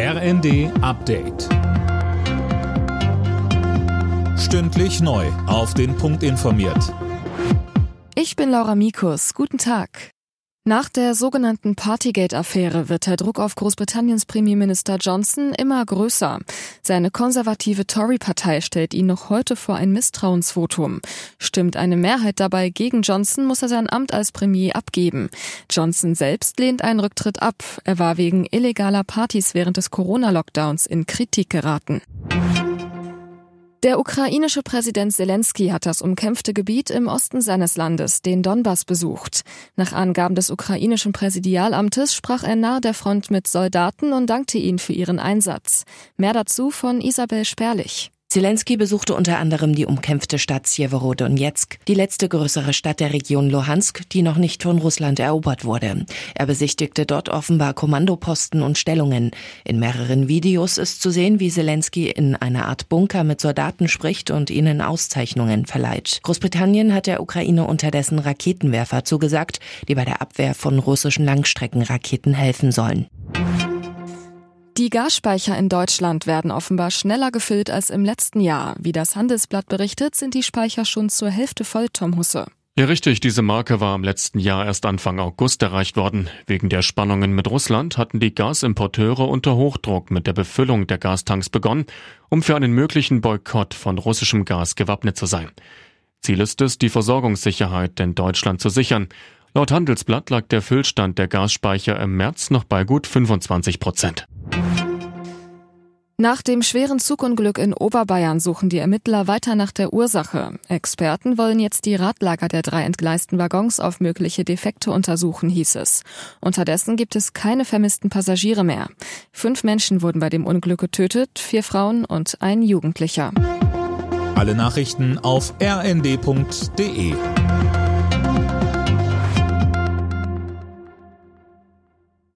RND Update. Stündlich neu. Auf den Punkt informiert. Ich bin Laura Mikus. Guten Tag. Nach der sogenannten Partygate-Affäre wird der Druck auf Großbritanniens Premierminister Johnson immer größer. Seine konservative Tory-Partei stellt ihn noch heute vor ein Misstrauensvotum. Stimmt eine Mehrheit dabei gegen Johnson, muss er sein Amt als Premier abgeben. Johnson selbst lehnt einen Rücktritt ab. Er war wegen illegaler Partys während des Corona-Lockdowns in Kritik geraten. Der ukrainische Präsident Zelensky hat das umkämpfte Gebiet im Osten seines Landes, den Donbass, besucht. Nach Angaben des ukrainischen Präsidialamtes sprach er nahe der Front mit Soldaten und dankte ihnen für ihren Einsatz. Mehr dazu von Isabel Sperlich. Zelensky besuchte unter anderem die umkämpfte Stadt Sjewerodonetsk, die letzte größere Stadt der Region Luhansk, die noch nicht von Russland erobert wurde. Er besichtigte dort offenbar Kommandoposten und Stellungen. In mehreren Videos ist zu sehen, wie Zelensky in einer Art Bunker mit Soldaten spricht und ihnen Auszeichnungen verleiht. Großbritannien hat der Ukraine unterdessen Raketenwerfer zugesagt, die bei der Abwehr von russischen Langstreckenraketen helfen sollen. Die Gasspeicher in Deutschland werden offenbar schneller gefüllt als im letzten Jahr. Wie das Handelsblatt berichtet, sind die Speicher schon zur Hälfte voll, Tom Husse. Ja, richtig. Diese Marke war im letzten Jahr erst Anfang August erreicht worden. Wegen der Spannungen mit Russland hatten die Gasimporteure unter Hochdruck mit der Befüllung der Gastanks begonnen, um für einen möglichen Boykott von russischem Gas gewappnet zu sein. Ziel ist es, die Versorgungssicherheit in Deutschland zu sichern. Laut Handelsblatt lag der Füllstand der Gasspeicher im März noch bei gut 25 Prozent. Nach dem schweren Zugunglück in Oberbayern suchen die Ermittler weiter nach der Ursache. Experten wollen jetzt die Radlager der drei entgleisten Waggons auf mögliche Defekte untersuchen, hieß es. Unterdessen gibt es keine vermissten Passagiere mehr. Fünf Menschen wurden bei dem Unglück getötet, vier Frauen und ein Jugendlicher. Alle Nachrichten auf rnd.de